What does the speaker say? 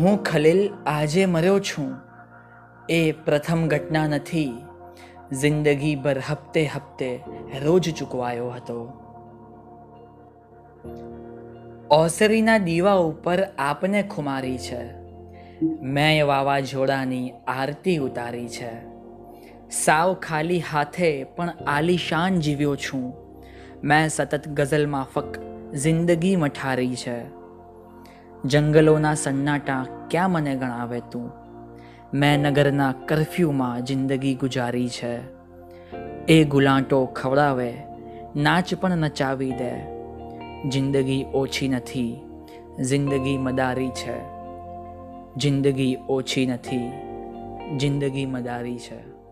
હું ખલીલ આજે મર્યો છું. એ પ્રથમ ઘટના નથી. જિંદગીભર હપ્તે હપ્તે રોજ ચૂકવાયો હતો. ઓસરીના દીવા ઉપર આપને ખુમારી છે. મેં વાવાઝોડાની આરતી ઉતારી છે. સાવ ખાલી હાથે પણ આલીશાન જીવ્યો છું. મેં સતત ગઝલ માફક જિંદગી મઠારી છે. જંગલોના સન્નાટા ક્યાં મને ગણાવે તું? મેં નગરના કરફ્યુમાં જિંદગી ગુજારી છે. એ ગુલાંટો ખવડાવે, નાચ પણ નચાવી દે. જિંદગી ઓછી નથી, જિંદગી મદારી છે. જિંદગી ઓછી નથી, જિંદગી મદારી છે.